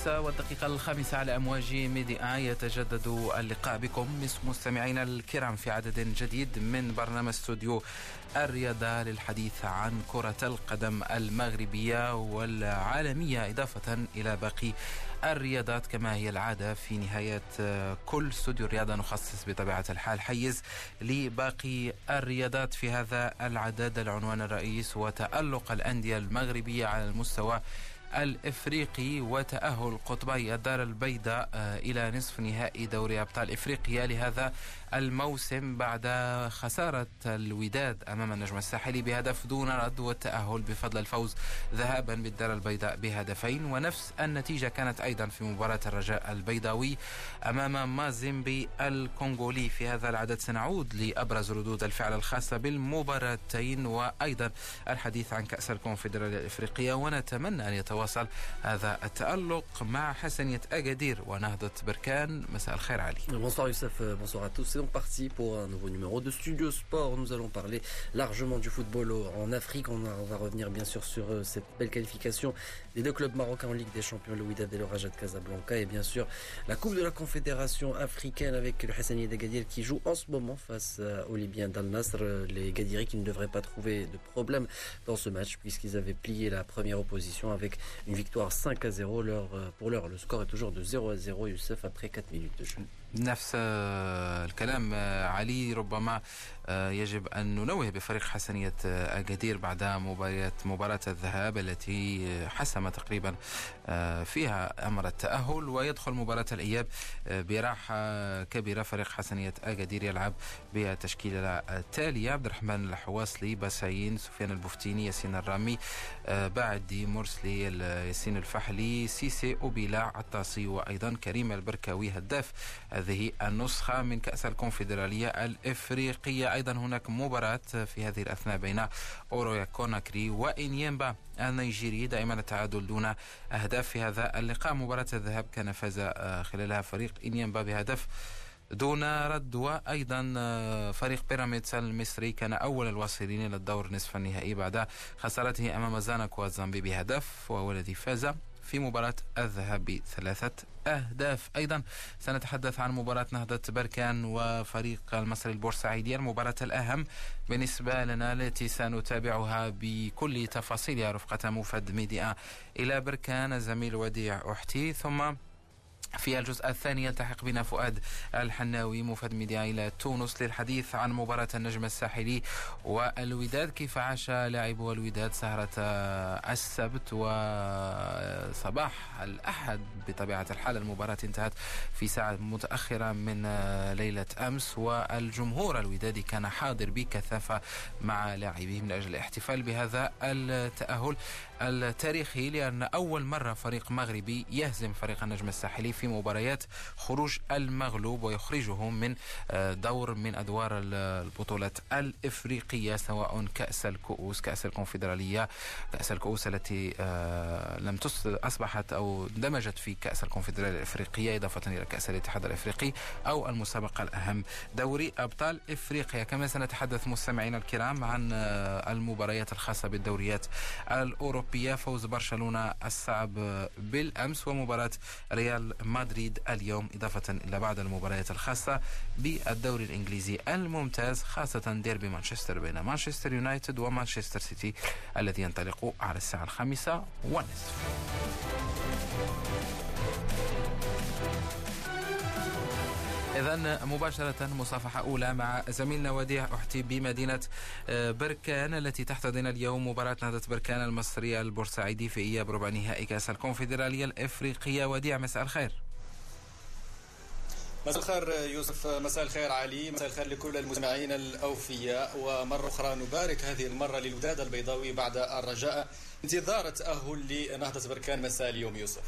الخامسة والدقيقة الخامسة على أمواج ميديا يتجدد اللقاء بكم. مستمعينا الكرام في عدد جديد من برنامج استوديو الرياضة للحديث عن كرة القدم المغربية والعالمية إضافة إلى باقي الرياضات كما هي العادة في نهاية كل استوديو الرياضة نخصص بطبيعة الحال حيز لباقي الرياضات في هذا العدد. العنوان الرئيس وتألق الأندية المغربية على المستوى الإفريقي وتأهل قطبي الدار البيضاء آه، إلى نصف نهائي دوري أبطال إفريقيا. لهذا الموسم بعد خسارة الوداد أمام النجم الساحلي بهدف دون رد والتاهل بفضل الفوز ذهابا بالدار البيضاء بهدفين ونفس النتيجة كانت أيضا في مباراة الرجاء البيضاوي أمام مازيمبي الكونغولي. في هذا العدد سنعود لأبرز ردود الفعل الخاصة بالمباراتين وأيضا الحديث عن كأس الكونفدرالية الإفريقية ونتمنى أن يتواصل هذا التألق مع حسنية أكادير ونهضة بركان. مساء الخير علي. bonsoir à tous. Parti pour un nouveau numéro de Studio Sport. Nous allons parler largement du football en Afrique. On, va revenir bien sûr sur euh, cette belle qualification des deux clubs marocains en Ligue des Champions, le Wydad et le Raja de Casablanca. Et bien sûr la Coupe de la Confédération africaine avec le Hassani d'Agadir qui joue en ce moment face euh, aux Libyens d'Al-Nasr. Les Gadiri qui ne devraient pas trouver de problème dans ce match puisqu'ils avaient plié la première opposition avec une victoire 5 à 0. Euh, pour l'heure, le score est toujours de 0 à 0, Youssef, après 4 minutes de jeu. نفس الكلام علي ربما يجب أن ننوه بفريق حسنية أكادير بعد مباراة مباراة الذهاب التي حسم تقريبا فيها أمر التأهل ويدخل مباراة الإياب براحة كبيرة. فريق حسنية أكادير يلعب بالتشكيلة التالية. عبد الرحمن الحواصلي باسعين سفيان البفتيني ياسين الرامي بعدي مرسلي ياسين الفحلي سيسي أوبيلا عطاسي وأيضا كريم البركاوي هداف هذه النسخة من كأس الكونفدرالية الإفريقية. أيضا هناك مباراة في هذه الأثناء بين أورويا كوناكري وإنيمبا النيجيري. دائما التعادل دون أهداف في هذا اللقاء. مباراة الذهاب كان فاز آه، خلالها فريق إنيمبا بهدف دون رد. وأيضا آه، فريق بيراميدز المصري كان أول الواصلين إلى الدور نصف النهائي بعد خسارته أمام زانك وزامبي بهدف وهو الذي فاز في مباراة الذهاب بثلاثة أهداف. أيضا سنتحدث عن مباراة نهضة بركان وفريق المصري البورسعيدي. المباراة الأهم بالنسبة لنا التي سنتابعها بكل تفاصيلها رفقة مفد ميديا إلى بركان الزميل وديع أحتي. ثم في الجزء الثاني يلتحق بنا فؤاد الحناوي مفاد ميديا إلى تونس للحديث عن مباراة النجم الساحلي والوداد. كيف عاش لاعبو الوداد سهرة السبت وصباح الأحد؟ بطبيعة الحال المباراة انتهت في ساعة متأخرة من ليلة أمس والجمهور الودادي كان حاضر بكثافة مع لاعبيه من أجل الاحتفال بهذا التأهل. التاريخي لأن أول مرة فريق مغربي يهزم فريق النجم الساحلي في مباريات خروج المغلوب ويخرجهم من آه، دور من أدوار البطولات الإفريقية سواء كأس الكؤوس كأس الكونفدرالية كأس الكؤوس التي آه، لم أصبحت أو اندمجت في كأس الكونفدرالية الإفريقية إضافة إلى كأس الاتحاد الإفريقي أو المسابقة الأهم دوري أبطال إفريقيا. كما سنتحدث مستمعينا الكرام عن آه، المباريات الخاصة بالدوريات الأوروبية. فوز برشلونة الصعب بالأمس ومباراة ريال مدريد اليوم إضافة إلى بعض المباريات الخاصة بالدوري الإنجليزي الممتاز خاصة ديربي مانشستر بين مانشستر يونايتد ومانشستر سيتي الذي ينطلق على الساعة الخامسة والنصف. إذا مباشرة مصافحة أولى مع زميلنا وديع أحتي بمدينة آه، بركان التي تحتضن اليوم مباراة نهضة بركان المصرية البورسعيدي في إياب ربع نهائي كأس الكونفدرالية الإفريقية. وديع مساء الخير. مساء الخير يوسف. مساء الخير علي. مساء الخير لكل المستمعين الأوفياء. ومرة أخرى نبارك هذه المرة للوداد البيضاوي بعد الرجاء. انتظار التأهل لنهضة بركان مساء اليوم يوسف.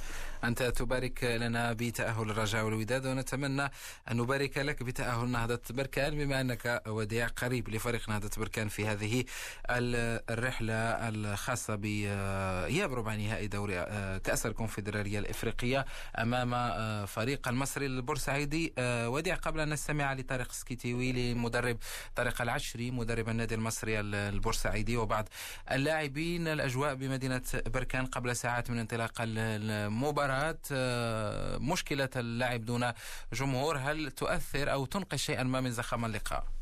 أنت تبارك لنا بتأهل الرجاء والوداد ونتمنى أن نبارك لك بتأهل نهضة بركان بما أنك وديع قريب لفريق نهضة بركان في هذه الرحلة الخاصة بإياب ربع نهائي دوري آه، كأس الكونفدرالية الإفريقية أمام آه، فريق المصري البورسعيدي. علي وديع قبل أن نستمع لطارق سكيتيوي لمدرب طارق العشري مدرب النادي المصري البورسعيدي وبعض اللاعبين الأجواء بمدينة بركان قبل ساعات من انطلاق المباراة مشكلة اللعب دون جمهور هل تؤثر أو تنقص شيئا ما من زخم اللقاء؟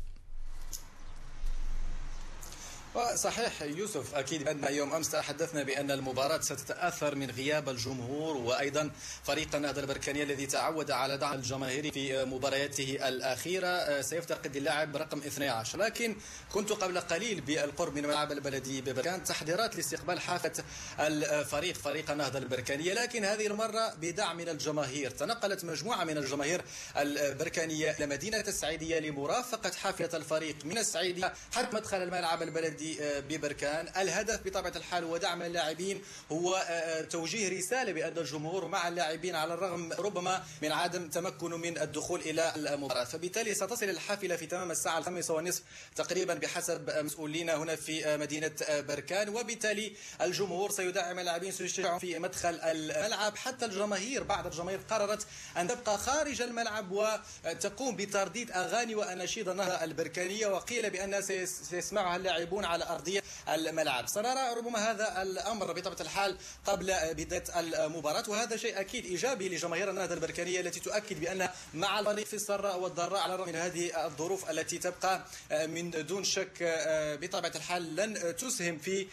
صحيح يوسف أكيد أن يوم أمس تحدثنا بأن المباراة ستتأثر من غياب الجمهور وأيضا فريق النهضة البركانية الذي تعود على دعم الجماهير في مبارياته الأخيرة. سيفتقد اللاعب رقم 12 لكن كنت قبل قليل بالقرب من ملعب البلدي ببركان. تحضيرات لاستقبال حافة الفريق فريق النهضة البركانية. لكن هذه المرة بدعم من الجماهير. تنقلت مجموعة من الجماهير البركانية إلى مدينة السعيدية لمرافقة حافلة الفريق من السعيدية حتى مدخل الملعب البلدي. النادي آه، ببركان. الهدف بطبيعة الحال ودعم اللاعبين هو آه، آه، توجيه رسالة بأن الجمهور مع اللاعبين على الرغم ربما من عدم تمكنه من الدخول إلى المباراة. فبالتالي ستصل الحافلة في تمام الساعة الخامسة ونصف تقريبا بحسب مسؤولين هنا في مدينة بركان. وبالتالي الجمهور سيدعم اللاعبين سيشجعهم في مدخل الملعب. حتى الجماهير بعض الجماهير قررت أن تبقى خارج الملعب وتقوم بترديد أغاني وأناشيد النهضة البركانية. وقيل بأنها سيسمعها اللاعبون على أرضية الملعب. سنرى ربما هذا الأمر بطبيعة الحال قبل بداية المباراة وهذا شيء أكيد إيجابي لجماهير النهضة البركانية التي تؤكد بأن مع الفريق في السراء والضراء على الرغم من هذه الظروف التي تبقى من دون شك بطبيعة الحال لن تسهم في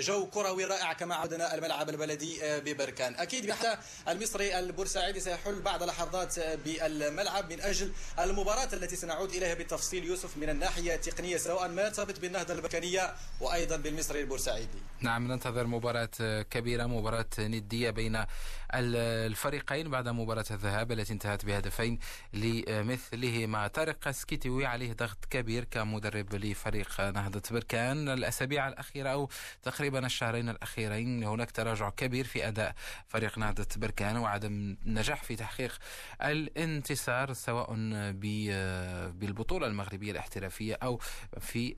جو كروي رائع كما عودنا الملعب البلدي ببركان. أكيد بحتى المصري البورسعيدي سيحل بعد لحظات بالملعب من أجل المباراة التي سنعود إليها بالتفصيل. يوسف من الناحية التقنية سواء ما ثبت بالنهضة البركانية وأيضا بالمصري البورسعيدي. نعم ننتظر مباراة كبيرة مباراة ندية بين الفريقين بعد مباراة الذهاب التي انتهت بهدفين لمثله مع طارق سكيتيوي عليه ضغط كبير كمدرب لفريق نهضة بركان الأسابيع الأخيرة أو تقريبا الشهرين الأخيرين. هناك تراجع كبير في أداء فريق نهضة بركان وعدم نجاح في تحقيق الانتصار سواء بالبطولة المغربية الاحترافية أو في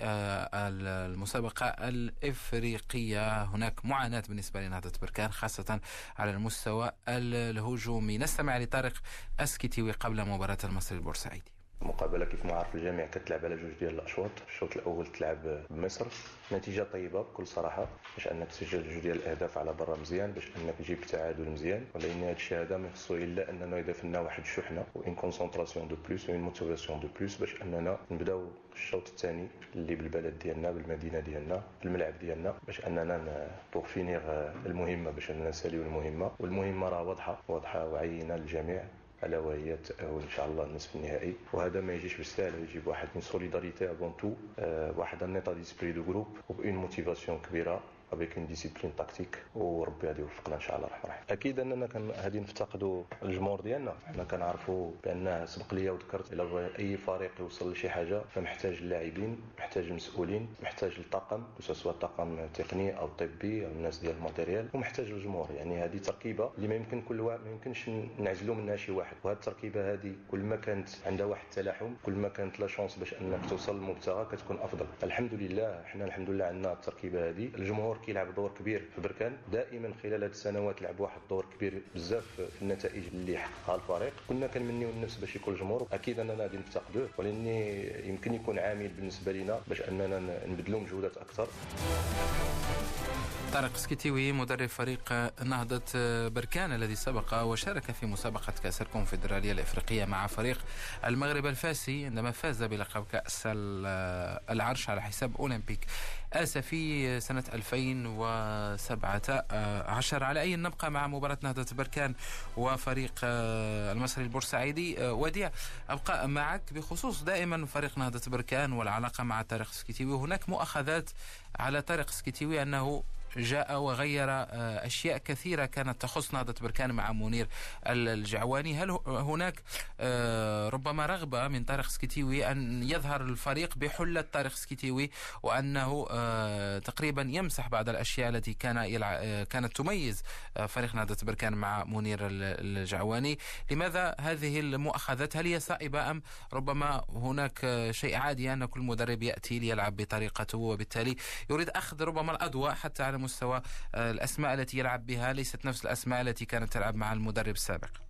المسابقة الإفريقية. هناك معاناة بالنسبة لنهضة بركان خاصة على المستوى الهجومي. نستمع لطارق أسكتيوي قبل مباراة المصري البورسعيدي. المقابله كيف ما عارف الجميع كتلعب على جوج ديال الأشواط. الشوط الأول تلعب بمصر. نتيجة طيبة بكل صراحة باش أنك تسجل جوج ديال الأهداف على برا مزيان باش أنك تجيب تعادل مزيان. ولكن هذا الشيء هذا ما يخصو إلا أننا يضيف لنا واحد الشحنة و une concentration de plus و une motivation de plus باش أننا نبدأو الشوط الثاني اللي بالبلد ديالنا بالمدينة ديالنا بالملعب ديالنا باش أننا pour finir المهمة باش أننا نساليو المهمة. والمهمة راه واضحة واضحة وعينة للجميع. ألا وهي التاهل إن شاء الله النصف النهائي. وهذا ما يجيش بالسهل يجيب واحد une solidarité avant tout واحد un état d'esprit de groupe وب une motivation كبيرة. avec une discipline tactique وربي غادي يوفقنا ان شاء الله الرحمن الرحيم أكيد أننا كان غادي نفتقدوا الجمهور ديالنا. حنا كنعرفوا بأن سبق ليا وذكرت الا بغى أي فريق يوصل لشي حاجة فمحتاج اللاعبين محتاج المسؤولين محتاج الطاقم سواء طاقم تقني أو طبي أو الناس ديال ال matériel ومحتاج الجمهور يعني هذه تركيبة اللي ما يمكن كل واحد ما يمكنش نعزلوا منها شي واحد. وهذه التركيبة هذه كل ما كانت عندها واحد التلاحم كل ما كانت لا شونس باش أنك توصل للمبتغى كتكون أفضل. الحمد لله حنا الحمد لله عندنا التركيبة هذه الجمهور كيلعب دور كبير في بركان. دائما خلال هذه السنوات لعب واحد الدور كبير بزاف في النتائج اللي حققها الفريق. كنا كنمنيو النفس باش يكون الجمهور. أكيد أننا غادي نفتقدوه ولكن يمكن يكون عامل بالنسبة لنا باش أننا نبذلوا مجهودات أكثر. طارق سكيتيوي مدرب فريق نهضة بركان الذي سبق وشارك في مسابقة كأس الكونفدرالية الإفريقية مع فريق المغرب الفاسي عندما فاز بلقب كأس العرش على حساب أولمبيك آسا في سنة 2017 على أي نبقى مع مباراة نهضة بركان وفريق المصري البورسعيدي؟ وديع أبقى معك بخصوص دائما فريق نهضة بركان والعلاقة مع طارق سكيتيوي. هناك مؤاخذات على طارق سكيتيوي أنه جاء وغير آه، أشياء كثيرة كانت تخص نهضة بركان مع منير الجعواني. هل هناك آه، ربما رغبة من طارق سكيتيوي أن يظهر الفريق بحلة طارق سكيتيوي وأنه آه، تقريبا يمسح بعض الأشياء التي كان كانت تميز فريق نهضة بركان مع منير الجعواني. لماذا هذه المؤاخذات؟ هل هي صائبة أم ربما هناك شيء عادي أن كل مدرب يأتي ليلعب بطريقته وبالتالي يريد أخذ ربما الأضواء حتى على مستوى آه، الأسماء التي يلعب بها. ليست نفس الأسماء التي كانت تلعب مع المدرب السابق.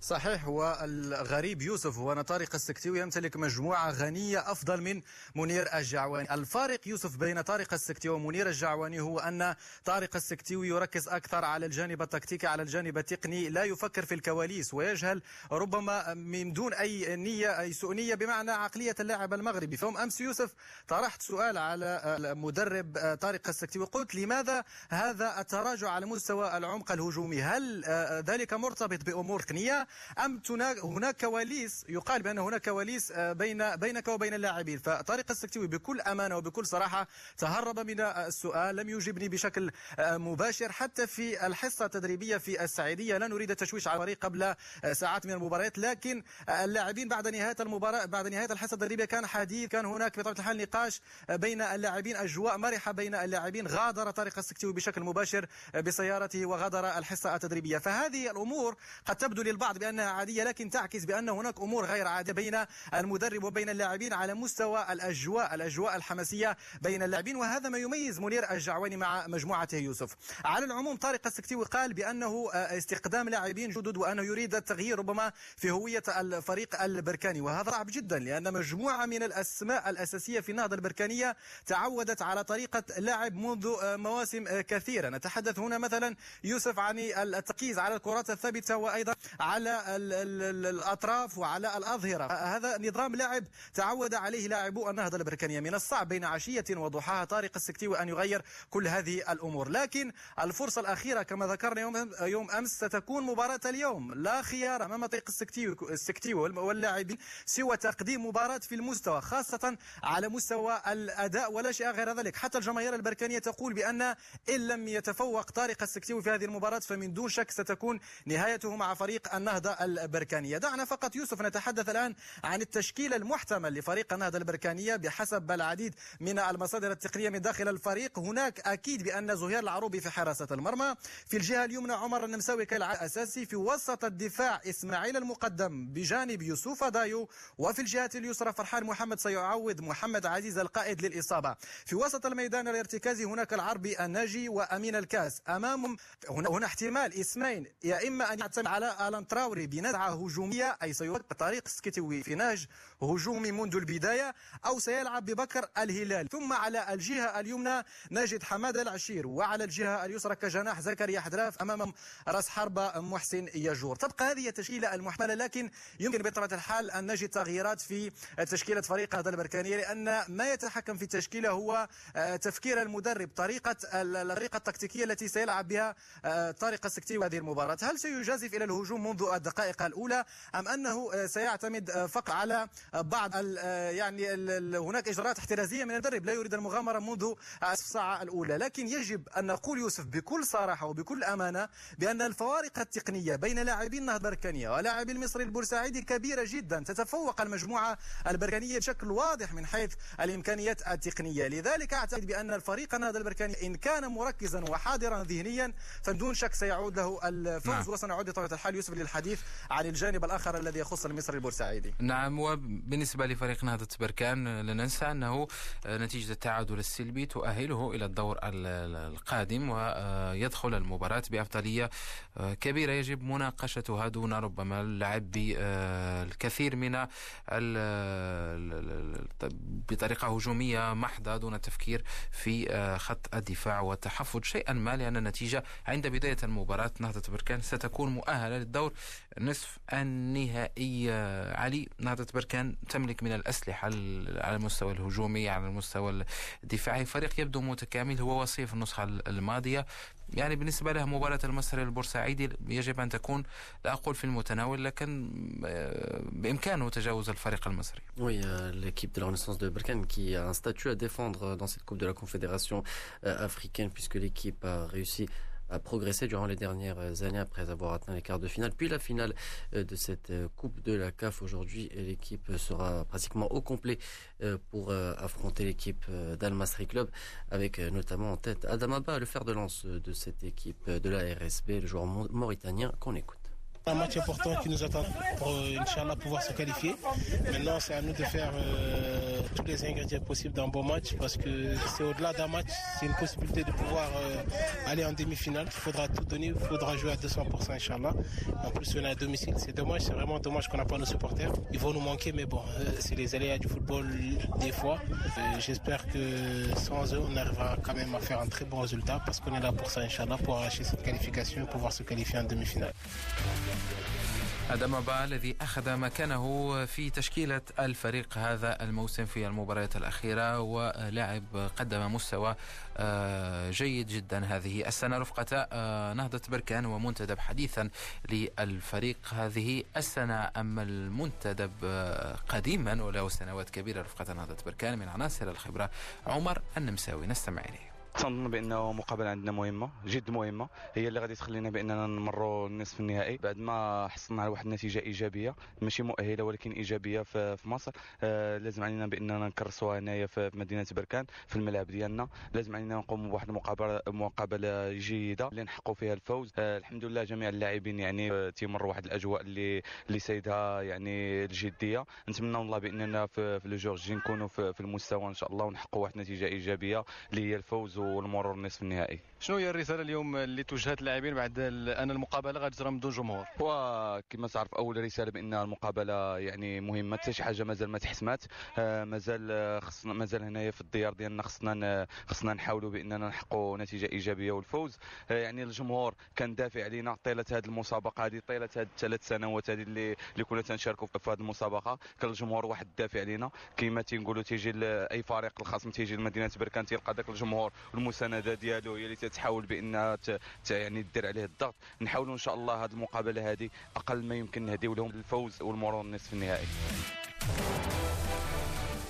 صحيح والغريب يوسف هو أن طارق السكتيوي يمتلك مجموعة غنية أفضل من منير الجعواني. الفارق يوسف بين طارق السكتيوي ومنير الجعواني هو أن طارق السكتيوي يركز أكثر على الجانب التكتيكي على الجانب التقني لا يفكر في الكواليس ويجهل ربما من دون أي نية أي سوء نية بمعنى عقلية اللاعب المغربي. فهم أمس يوسف طرحت سؤال على المدرب طارق السكتيوي قلت لماذا هذا التراجع على مستوى العمق الهجومي؟ هل ذلك مرتبط بأمور تقنية؟ أم هناك كواليس يقال بأن هناك كواليس آه، بين بينك وبين اللاعبين. فطارق السكتوي بكل أمانة وبكل صراحة تهرب من السؤال لم يجبني بشكل آه، مباشر. حتى في الحصة التدريبية في السعيدية لا نريد التشويش على الفريق قبل آه، ساعات من المباريات. لكن اللاعبين بعد نهاية المباراة بعد نهاية الحصة التدريبية كان حديث كان هناك بطبيعة الحال نقاش بين اللاعبين أجواء مرحة بين اللاعبين. غادر طارق السكتوي بشكل مباشر بسيارته وغادر الحصة التدريبية. فهذه الأمور قد تبدو للبعض بأنها عادية لكن تعكس بأن هناك أمور غير عادية بين المدرب وبين اللاعبين على مستوى الأجواء الأجواء الحماسية بين اللاعبين وهذا ما يميز منير الجعواني مع مجموعته يوسف. على العموم طارق السكتيوي قال بأنه آه، استخدام لاعبين جدد وأنه يريد التغيير ربما في هوية الفريق البركاني. وهذا صعب جدا لأن مجموعة من الأسماء الأساسية في النهضة البركانية تعودت على طريقة لعب منذ آه، مواسم آه، كثيرة. نتحدث هنا مثلا يوسف عن التركيز على الكرات الثابتة وأيضا على الأطراف وعلى الأظهرة. هذا نظام لعب تعود عليه لاعبو النهضة البركانية من الصعب بين عشية وضحاها طارق السكتيوي أن يغير كل هذه الأمور. لكن الفرصة الأخيرة كما ذكرنا يوم, يوم أمس ستكون مباراة اليوم. لا خيار أمام طريق السكتيوي, السكتيوي واللاعبين سوى تقديم مباراة في المستوى خاصة على مستوى الأداء. ولا شيء غير ذلك. حتى الجماهير البركانية تقول بأن إن لم يتفوق طارق السكتيوي في هذه المباراة فمن دون شك ستكون نهايته مع فريق النهضة. البركانية. دعنا فقط يوسف نتحدث الآن عن التشكيل المحتمل لفريق النهضة البركانية بحسب العديد من المصادر التقنية من داخل الفريق. هناك أكيد بأن زهير العروبي في حراسة المرمى. في الجهة اليمنى عمر النمساوي كالعادة أساسي في وسط الدفاع إسماعيل المقدم بجانب يوسف دايو. وفي الجهة اليسرى فرحان محمد سيعوض محمد عزيز القائد للإصابة. في وسط الميدان الارتكازي هناك العربي الناجي وأمين الكاس. أمامهم هنا, هنا احتمال إسمين. يا إما أن يعتمد على ألان تراوري بنزعة هجومية أي سيوقف طريق سكتوي في نهج هجومي منذ البداية أو سيلعب ببكر الهلال. ثم على الجهة اليمنى نجد حماد العشير وعلى الجهة اليسرى كجناح زكريا حدراف أمام رأس حربة محسن يجور. تبقى هذه التشكيلة المحملة لكن يمكن بطبيعة الحال أن نجد تغييرات في تشكيلة فريق هذا البركانية لأن ما يتحكم في التشكيلة هو آه، تفكير المدرب طريقة الطريقة التكتيكية التي سيلعب بها آه، طارق السكتي هذه المباراة. هل سيجازف إلى الهجوم منذ الدقائق الأولى أم أنه آه، سيعتمد فقط على بعض يعني هناك إجراءات احترازية من المدرب. لا يريد المغامرة منذ الساعة الأولى. لكن يجب أن نقول يوسف بكل صراحة وبكل أمانة بأن الفوارق التقنية بين لاعبي النهضة البركانية ولاعبي المصري البورسعيدي كبيرة جدا. تتفوق المجموعة البركانية بشكل واضح من حيث الإمكانيات التقنية. لذلك أعتقد بأن الفريق النهضة البركاني إن كان مركزا وحاضرا ذهنيا فدون شك سيعود له الفوز نعم. وسنعود بطبيعة الحال يوسف للحديث. عن الجانب الآخر الذي يخص المصري البورسعيدي. نعم وبالنسبة لفريق نهضة بركان لا ننسى أنه نتيجة التعادل السلبي تؤهله إلى الدور القادم ويدخل المباراة بأفضلية كبيرة يجب مناقشتها دون ربما اللعب بالكثير من بطريقة هجومية محضة دون التفكير في خط الدفاع والتحفظ. شيئا ما لأن النتيجة عند بداية المباراة نهضة بركان ستكون مؤهلة للدور نصف النهائي. علي نهضة بركان تملك من الأسلحة على المستوى الهجومي على المستوى الدفاعي. فريق يبدو متكامل هو وصيف النسخة الماضية. يعني بالنسبة له مباراة المصري البورسعيدي يجب أن تكون لا أقول في المتناول لكن بإمكانه تجاوز الفريق المصري. Oui, euh, l'équipe de la Renaissance de Berkane qui a un statut à défendre dans cette Coupe de la Confédération euh, africaine puisque l'équipe a réussi a progressé durant les dernières années après avoir atteint les quarts de finale, puis la finale euh, de cette euh, Coupe de la CAF. Aujourd'hui, l'équipe sera pratiquement au complet euh, pour affronter l'équipe d'Al Masri Club, avec notamment en tête Adamaba, le fer de lance de cette équipe de la RSB, le joueur mauritanien qu'on écoute. Un match important qui nous attend pour, Inch'Allah, pouvoir se qualifier. Maintenant, c'est à nous de faire euh, tous les ingrédients possibles d'un bon match parce que c'est au-delà d'un match, c'est une possibilité de pouvoir euh, aller en demi-finale. Il faudra tout donner, il faudra jouer à 200%, Inch'Allah. En plus, on est à domicile, c'est dommage, c'est vraiment dommage qu'on n'a pas nos supporters. Ils vont nous manquer, mais bon, euh, c'est les aléas du football des fois. J'espère que sans eux, on arrivera quand même à faire un très bon résultat parce qu'on est là pour ça, Inch'Allah, pour arracher cette qualification et pouvoir se qualifier en demi-finale. أدم با الذي أخذ مكانه في تشكيلة الفريق هذا الموسم في المباريات الأخيرة ولاعب قدم مستوى آه، جيد جدا هذه السنة. رفقة آه، نهضة بركان ومنتدب حديثا للفريق هذه السنة. أما المنتدب آه، قديما وله سنوات كبيرة رفقة نهضة بركان من عناصر الخبرة عمر النمساوي. نستمع إليه. تنظن بأنه مقابلة عندنا مهمة جد مهمة. هي اللي غادي تخلينا بأننا نمروا النصف النهائي. بعد ما حصلنا على واحد النتيجة إيجابية ماشي مؤهلة ولكن إيجابية في, مصر. آه لازم علينا بأننا نكرسوها هنايا في مدينة بركان في الملعب ديالنا. لازم علينا نقوم بواحد المقابله مقابلة جيدة اللي نحققوا فيها الفوز. آه الحمد لله جميع اللاعبين يعني آه تيمروا واحد الأجواء اللي اللي سيدها يعني الجدية. نتمنى الله بأننا في, في لو جور جي نكونوا في, في المستوى إن شاء الله ونحققوا واحد النتيجه إيجابية اللي هي الفوز والمرور النصف النهائي. شنو هي الرسالة اليوم اللي توجهت اللاعبين بعد أن المقابلة غتجرى من دون جمهور؟ وكما تعرف أول رسالة بأن المقابلة يعني مهمة حتى شي حاجة مازال ما تحسمات. آه، مازال خصنا مازال هنايا في الديار ديالنا خصنا خصنا نحاولوا بأننا نحققوا نتيجة إيجابية والفوز. آه، يعني الجمهور كان دافع علينا طيلة هذه المسابقة هذه طيلة هذه الثلاث سنوات هذه اللي اللي كنا تنشاركوا في هذه المسابقة. كان الجمهور واحد دافع علينا كما تنقولوا تيجي أي فريق الخصم تيجي لمدينة بركان تلقى ذاك الجمهور المساندة ديالو هي اللي تتحاول بانها يعني دير عليه الضغط. نحاولوا إن شاء الله هذه المقابلة هذه أقل ما يمكن نهديو لهم الفوز والمرور النصف النهائي.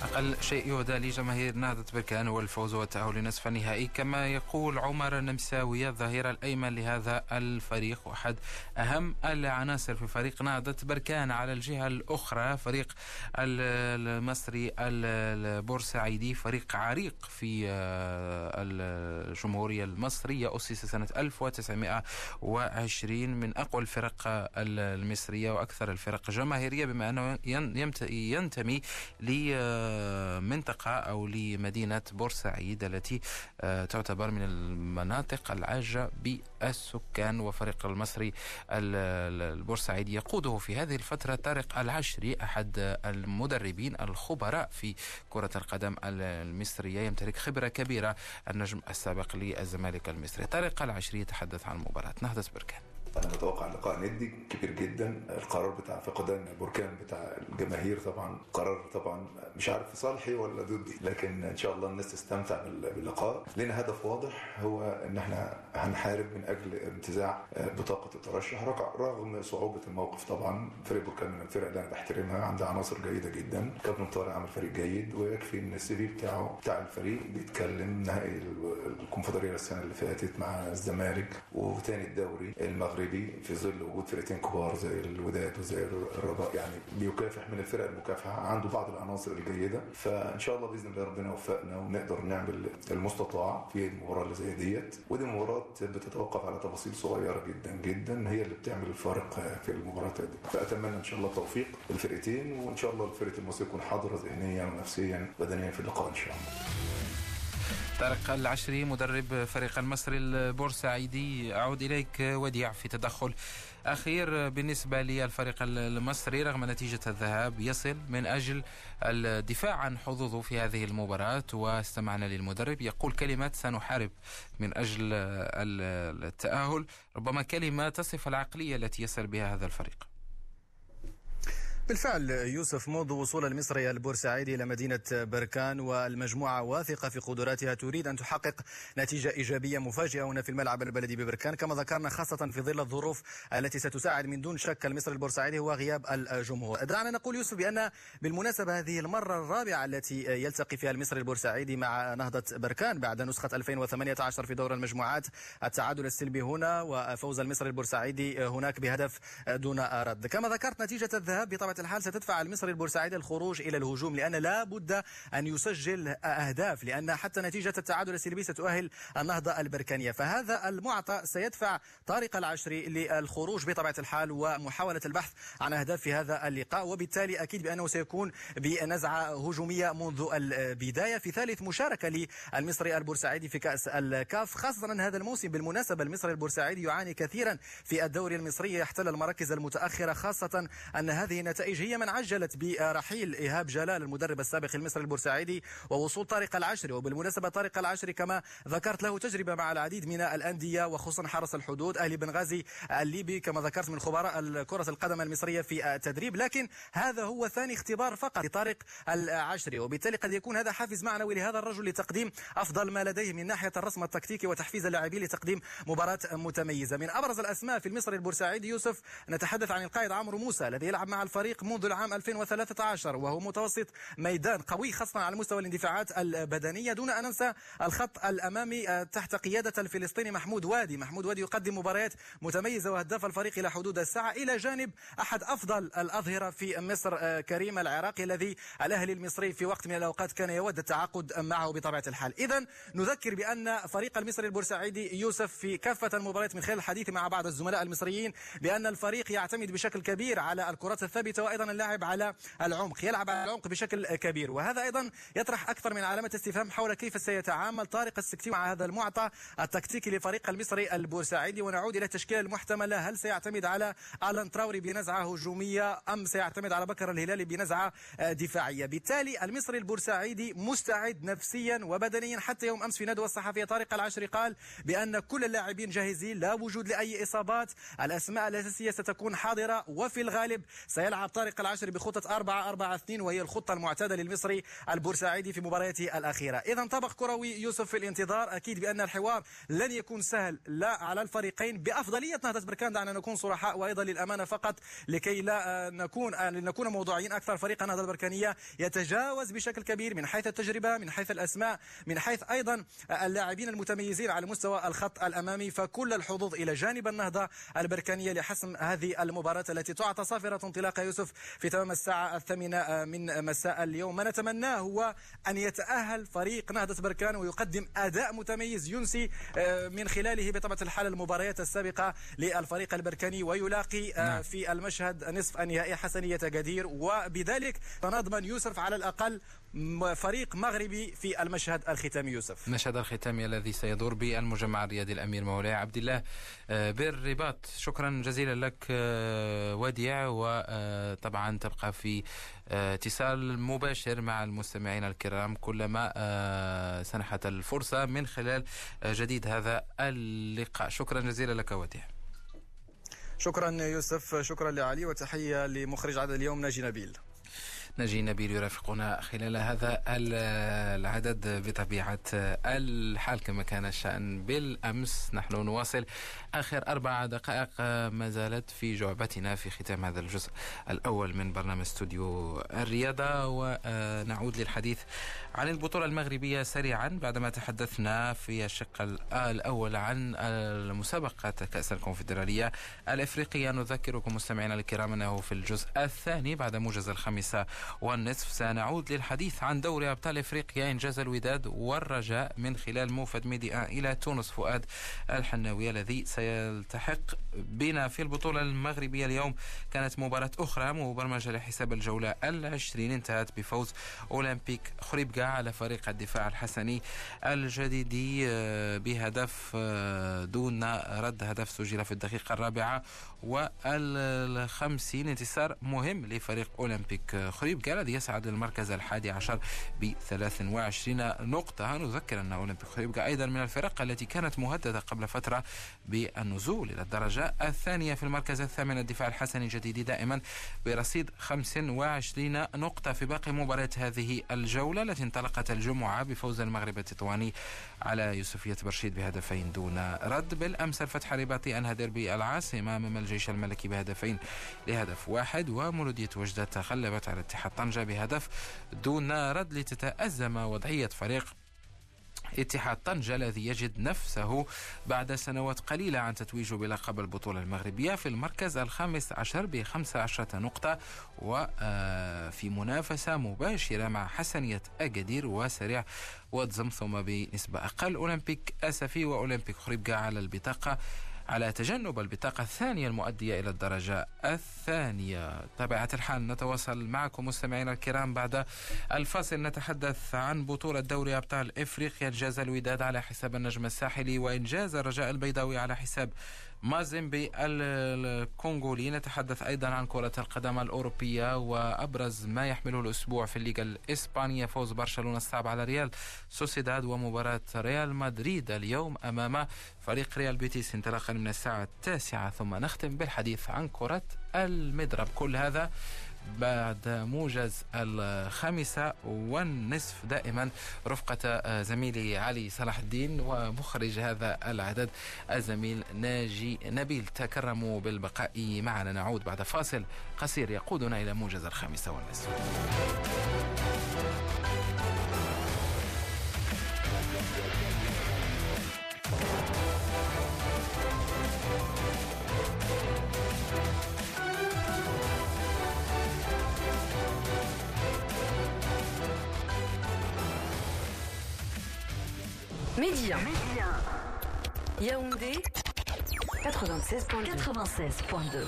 أقل شيء يهدى لجماهير نهضة بركان هو الفوز والتأهل لنصف النهائي. كما يقول عمر النمساوي الظهير الأيمن لهذا الفريق واحد أهم العناصر في فريق نهضة بركان. على الجهة الأخرى فريق المصري البورسعيدي فريق عريق في آه، الجمهورية المصرية أسس سنة 1920 من أقوى الفرق المصرية وأكثر الفرق جماهيرية بما أنه ينتمي ل منطقة أو لمدينة بورسعيد التي آه، تعتبر من المناطق العاجة بالسكان وفريق المصري البورسعيدي. يقوده في هذه الفترة طارق العشري أحد المدربين الخبراء في كرة القدم المصرية. يمتلك خبرة كبيرة النجم السابق للزمالك المصري. طارق العشري يتحدث عن مباراة. نهضة بركان. أنا متوقع لقاء ندي كبير جدا. القرار بتاع فقدان بركان بتاع الجماهير طبعا قرار طبعا مش عارف في صالحي ولا ضدي لكن إن شاء الله الناس تستمتع باللقاء. لنا هدف واضح هو إن إحنا هنحارب من أجل انتزاع بطاقة الترشح رغم صعوبة الموقف طبعا. فريق بركان من الفرق اللي أنا بحترمها عندها عناصر جيدة جدا. كابتن طارق عمل فريق جيد ويكفي إن السي في بتاعه بتاع الفريق بيتكلم نهائي الكونفدرالية السنة اللي فاتت مع الزمالك وثاني الدوري المغربي في ظل وجود فرقتين كبار زي الوداد وزي الرجاء يعني بيكافح من الفرق المكافحة عنده بعض العناصر الجيدة. فإن شاء الله بإذن الله ربنا يوفقنا ونقدر نعمل المستطاع في المباراة اللي زي ديت. ودي مباراة بتتوقف على تفاصيل صغيرة جدا جدا. هي اللي بتعمل الفارق في المباراة دي. فأتمنى إن شاء الله التوفيق للفرقتين وإن شاء الله الفرقه المصري تكون حاضرة ذهنيا ونفسيا بدنيا في اللقاء إن شاء الله. طارق العشري مدرب فريق المصري البورسعيدي. أعود إليك وديع في تدخل أخير. بالنسبة للفريق المصري رغم نتيجة الذهاب يصل من أجل الدفاع عن حظوظه في هذه المباراة. واستمعنا للمدرب يقول كلمة سنحارب من أجل التأهل ربما كلمة تصف العقلية التي يصل بها هذا الفريق. بالفعل يوسف منذ وصول المصري البورسعيدي إلى مدينة بركان والمجموعة واثقة في قدراتها تريد أن تحقق نتيجة إيجابية مفاجئة هنا في الملعب البلدي ببركان. كما ذكرنا خاصة في ظل الظروف التي ستساعد من دون شك المصري البورسعيدي هو غياب الجمهور. دعنا نقول يوسف بأن بالمناسبة هذه المرة الرابعة التي يلتقي فيها المصري البورسعيدي مع نهضة بركان بعد نسخة 2018 في دور المجموعات التعادل السلبي هنا وفوز المصري البورسعيدي هناك بهدف دون رد. كما ذكرت نتيجة الذهاب بطبيعة الحال ستدفع المصري البورسعيدي الخروج إلى الهجوم لأن لا بد أن يسجل أهداف لأن حتى نتيجة التعادل السلبي ستؤهل النهضة البركانية فهذا المعطى سيدفع طارق العشري للخروج بطبيعة الحال ومحاولة البحث عن أهداف في هذا اللقاء وبالتالي أكيد بأنه سيكون بنزعة هجومية منذ البداية. في ثالث مشاركة للمصري البورسعيدي في كأس الكاف خاصة هذا الموسم بالمناسبة المصري البورسعيدي يعاني كثيرا في الدوري المصري يحتل المراكز المتأخرة خاصة أن هذه النتائج هي من عجلت برحيل إيهاب جلال المدرب السابق المصري البورسعيدي ووصول طارق العشري. وبالمناسبة طارق العشري كما ذكرت له تجربة مع العديد من الأندية وخصوصا حرس الحدود أهلي بنغازي الليبي كما ذكرت من خبراء كرة القدم المصرية في التدريب. لكن هذا هو ثاني اختبار فقط لطارق العشري وبالتالي قد يكون هذا حافز معنوي لهذا الرجل لتقديم أفضل ما لديه من ناحية الرسم التكتيكي وتحفيز اللاعبين لتقديم مباراة متميزة. من أبرز الأسماء في المصري البورسعيدي يوسف نتحدث عن القائد عمرو موسى الذي يلعب مع الفريق منذ العام 2013 وهو متوسط ميدان قوي خاصة على مستوى الاندفاعات البدنية. دون أن ننسى الخط الأمامي آه، تحت قيادة الفلسطيني محمود وادي. محمود وادي يقدم مباريات متميزة وهداف الفريق إلى حدود الساعة. إلى جانب أحد أفضل الأظهرة في مصر آه، كريم العراقي الذي الأهلي المصري في وقت من الأوقات كان يود التعاقد معه بطبيعة الحال. إذا نذكر بأن فريق المصري البورسعيدي يوسف في كافة المباريات من خلال الحديث مع بعض الزملاء المصريين بأن الفريق يعتمد بشكل كبير على الكرات الثابتة وأيضا اللاعب على العمق يلعب على العمق بشكل كبير وهذا أيضا يطرح أكثر من علامة استفهام حول كيف سيتعامل طارق السكتي مع هذا المعطى التكتيكي لفريق المصري البورسعيدي. ونعود إلى التشكيلة المحتملة. هل سيعتمد على ألان تراوري بنزعة هجومية أم سيعتمد على بكر الهلالي بنزعة دفاعية؟ بالتالي المصري البورسعيدي مستعد نفسيا وبدنيا. حتى يوم أمس في ندوة الصحفية طارق العشري قال بأن كل اللاعبين جاهزين لا وجود لأي إصابات الأسماء الأساسية ستكون حاضرة وفي الغالب سيلعب طارق العشري بخطة 4 4 2 وهي الخطة المعتادة للمصري البورسعيدي في مبارياته الأخيرة. إذا طبق كروي يوسف في الانتظار. أكيد بأن الحوار لن يكون سهل لا على الفريقين بأفضلية نهضة بركان دعنا نكون صرحاء وأيضا للأمانة فقط لكي لا آه، نكون آه، نكون موضوعيين أكثر. فريق النهضة البركانية يتجاوز بشكل كبير من حيث التجربة من حيث الأسماء من حيث أيضا اللاعبين المتميزين على مستوى الخط الأمامي. فكل الحظوظ إلى جانب النهضة البركانية لحسم هذه المباراة التي تعطى صافرة انطلاق يوسف في تمام الساعة الثامنة من مساء اليوم. ما نتمناه هو أن يتأهل فريق نهضة بركان ويقدم أداء متميز ينسي آه، من خلاله بطبيعة الحال المباريات السابقة للفريق البركاني ويلاقي آه، نعم. في المشهد نصف النهائي حسنية جدير وبذلك نضمن يوسف على الأقل فريق مغربي في المشهد الختامي يوسف. المشهد الختامي الذي سيدور بالمجمع الرياضي الأمير مولاي عبد الله آه، بالرباط. شكرا جزيلا لك آه، وديع وطبعا تبقى في آه، اتصال مباشر مع المستمعين الكرام كلما سنحت الفرصة من خلال جديد هذا اللقاء. شكرا جزيلا لك وديع. شكرا يوسف شكرا لعلي وتحية لمخرج عدد اليوم ناجي نبيل. نجي نبيل يرافقنا خلال هذا العدد بطبيعة الحال. كما كان الشأن بالأمس نحن نواصل آخر أربع دقائق. ما زالت في جعبتنا في ختام هذا الجزء الأول من برنامج استوديو الرياضة. ونعود للحديث عن البطولة المغربية سريعا بعدما تحدثنا في الشق الأول عن المسابقة كأس الكونفدرالية الإفريقية. نذكركم مستمعينا الكرام أنه في الجزء الثاني بعد موجز الخامسة والنصف. سنعود للحديث عن دوري أبطال إفريقيا إنجاز الوداد والرجاء من خلال موفد ميديا إلى تونس. فؤاد الحناوي الذي سيلتحق بنا في البطولة المغربية اليوم. كانت مباراة أخرى مبرمجة لحساب الجولة العشرين. انتهت بفوز أولمبيك خريبكا على فريق الدفاع الحسني الجديدي آه، بهدف آه، دون رد هدف سجل في الدقيقة الرابعة والخمسين. انتصار مهم لفريق أولمبيك خريبكا. الذي يسعد المركز الحادي عشر ب 23 نقطة. نذكر أن أولمبيك خريبكا أيضا من الفرق التي كانت مهددة قبل فترة بالنزول إلى الدرجة الثانية في المركز الثامن. الدفاع الحسني الجديد دائما برصيد 25 نقطة في باقي مباريات هذه الجولة التي انطلقت الجمعة بفوز المغرب التطواني على يوسفية برشيد بهدفين دون رد. بالأمس الفتح الرباطي أنهى ديربي العاصمة أمام الجيش الملكي بهدفين لهدف واحد ومولودية وجدة تغلبت على اتحاد طنجة بهدف دون رد لتتأزم وضعية فريق اتحاد طنجة الذي يجد نفسه بعد سنوات قليلة عن تتويجه بلقب البطولة المغربية في المركز الخامس عشر بخمس عشرة نقطة وفي آه، منافسة مباشرة مع حسنية أكادير وسريع واتزم ثم بنسبة أقل أولمبيك أسفي وأولمبيك خريبكا على البطاقة على تجنب البطاقة الثانية المؤدية إلى الدرجة الثانية. طبيعة الحال نتواصل معكم مستمعينا الكرام بعد الفاصل. نتحدث عن بطولة دوري أبطال إفريقيا. إنجاز الوداد على حساب النجم الساحلي وإنجاز الرجاء البيضاوي على حساب مازيمبي الكونغولي. نتحدث أيضا عن كرة القدم الأوروبية وأبرز ما يحمله الأسبوع في الليغا الإسبانية فوز برشلونة الصعب على ريال سوسيداد ومباراة ريال مدريد اليوم أمام فريق ريال بيتيس. انطلاقا من الساعة التاسعة ثم نختم بالحديث عن كرة المضرب. كل هذا بعد موجز الخامسة والنصف دائما رفقة زميلي علي صلاح الدين ومخرج هذا العدد الزميل ناجي نبيل. تكرموا بالبقاء معنا. نعود بعد فاصل قصير يقودنا إلى موجز الخامسة والنصف. Média. Yaoundé 96.2. 96.2.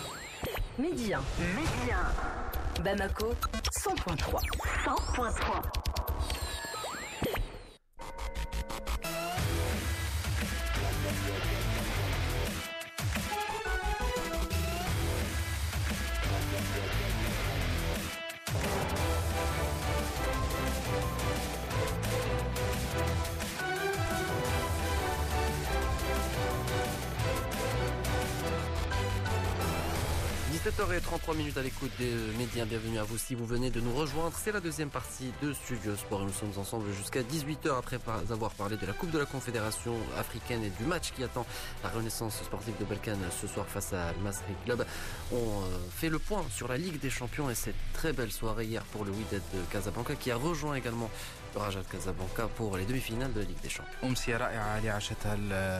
Média. Média. Bamako 100.3. 100.3. et 33 minutes à l'écoute des médias. Bienvenue à vous si vous venez de nous rejoindre. C'est la deuxième partie de Studio Sport. Nous sommes ensemble jusqu'à 18h après avoir parlé de la Coupe de la Confédération africaine et du match qui attend la renaissance sportive de Balkan ce soir face à Masri Club. On euh, fait le point sur la Ligue des Champions et cette très belle soirée hier pour le Wydad de Casablanca qui a rejoint également رجاء كازابلانكا بور لي دومي فينال دو ليغ دي شامبيون أمسية رائعة اللي عاشتها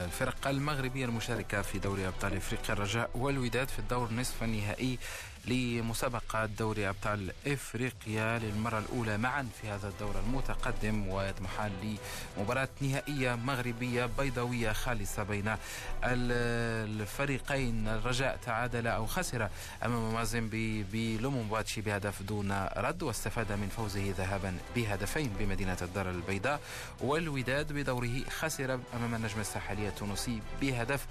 الفرق المغربية المشاركة في دوري أبطال إفريقيا الرجاء والوداد في الدور نصف النهائي لمسابقة دوري أبطال إفريقيا للمرة الأولى معا في هذا الدور المتقدم ويطمحان لمباراة نهائية مغربية بيضاوية خالصة بين الفريقين. الرجاء تعادل أو خسر أمام مازيمبي بلومومباتشي بهدف دون رد واستفاد من فوزه ذهابا بهدفين بمدينة الدار البيضاء والوداد بدوره خسر أمام النجم الساحلي التونسي بهدف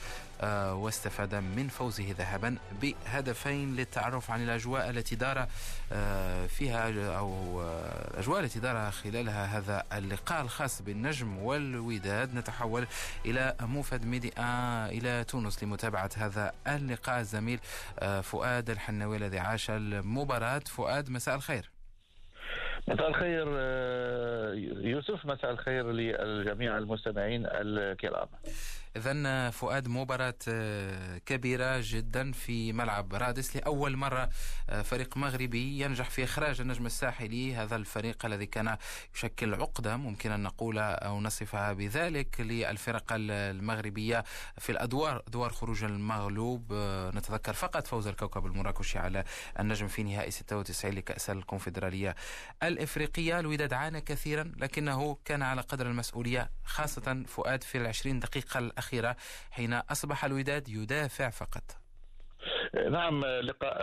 واستفاد من فوزه ذهابا بهدفين للتعرف عن الأجواء التي دار آه، فيها أو آه، الأجواء التي دار خلالها هذا اللقاء الخاص بالنجم والوداد. نتحول إلى موفد ميدي إلى تونس لمتابعة هذا اللقاء. الزميل فؤاد الحناوي الذي عاش المباراة. فؤاد مساء الخير. مساء الخير يوسف. مساء الخير للجميع المستمعين الكرام. إذا فؤاد مباراة آه، كبيرة جدا في ملعب رادس لأول مرة آه، فريق مغربي ينجح في إخراج النجم الساحلي. هذا الفريق الذي كان يشكل عقدة ممكن أن نقول أو نصفها بذلك للفرق المغربية في الأدوار أدوار خروج المغلوب. آه، نتذكر فقط فوز الكوكب المراكشي على النجم في نهائي 96 لكأس الكونفدرالية الإفريقية. الوداد عانى كثيرا لكنه كان على قدر المسؤولية خاصة فؤاد في العشرين دقيقة الأخيرة حين أصبح الوداد يدافع فقط. نعم لقاء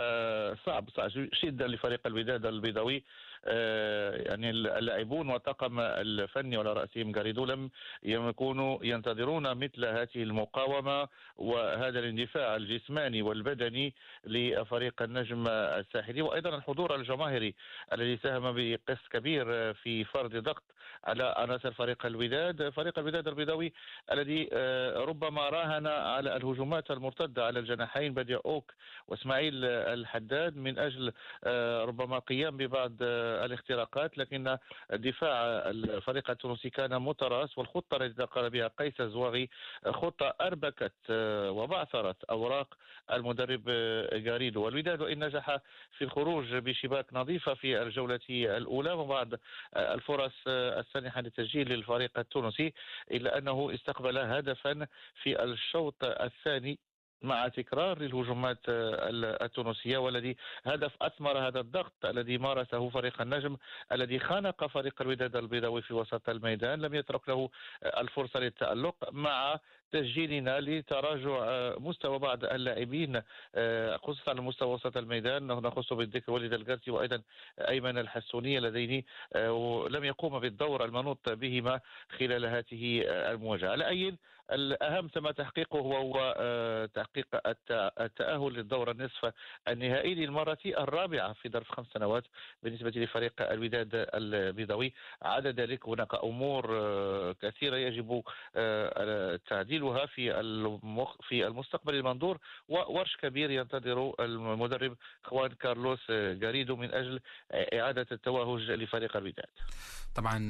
صعب صعب جدا لفريق الوداد البيضاوي. آه، يعني اللاعبون والطاقم الفني على رأسهم غاريدو لم يكونوا ينتظرون مثل هذه المقاومة وهذا الاندفاع الجسماني والبدني لفريق النجم الساحلي. وأيضا الحضور الجماهيري الذي ساهم بقسط كبير في فرض ضغط على عناصر فريق الوداد، فريق الوداد البيضاوي الذي آه، ربما راهن على الهجومات المرتدة على الجناحين بديع أوك وإسماعيل الحداد من أجل آه، ربما قيام ببعض الاختراقات. لكن دفاع الفريق التونسي كان متراس والخطة التي قال بها قيس الزواغي خطة أربكت وبعثرت أوراق المدرب غاريدو. والوداد وإن نجح في الخروج بشباك نظيفة في الجولة الأولى وبعد الفرص السانحة للتسجيل للفريق التونسي إلا أنه استقبل هدفا في الشوط الثاني مع تكرار للهجمات التونسية والذي هدف أثمر هذا الضغط الذي مارسه فريق النجم الذي خانق فريق الوداد البيضاوي في وسط الميدان. لم يترك له الفرصة للتألق مع تسجيلنا لتراجع مستوى بعض اللاعبين خصوصا على مستوى وسط الميدان. نخص بالذكر وليد القاسي وأيضا أيمن الحسوني اللذين لم يقوم بالدور المنوط بهما خلال هذه المواجهة. على أي الأهم تم تحقيقه هو تحقيق التأهل للدور النصف النهائي للمرة الرابعة في ظرف خمس سنوات بالنسبة لفريق الوداد البيضاوي. عدا ذلك هناك أمور كثيرة يجب التعديل في في المستقبل المنظور وورش كبير ينتظر المدرب خوان كارلوس غاريدو من أجل إعادة التوهج لفريق الوداد. طبعا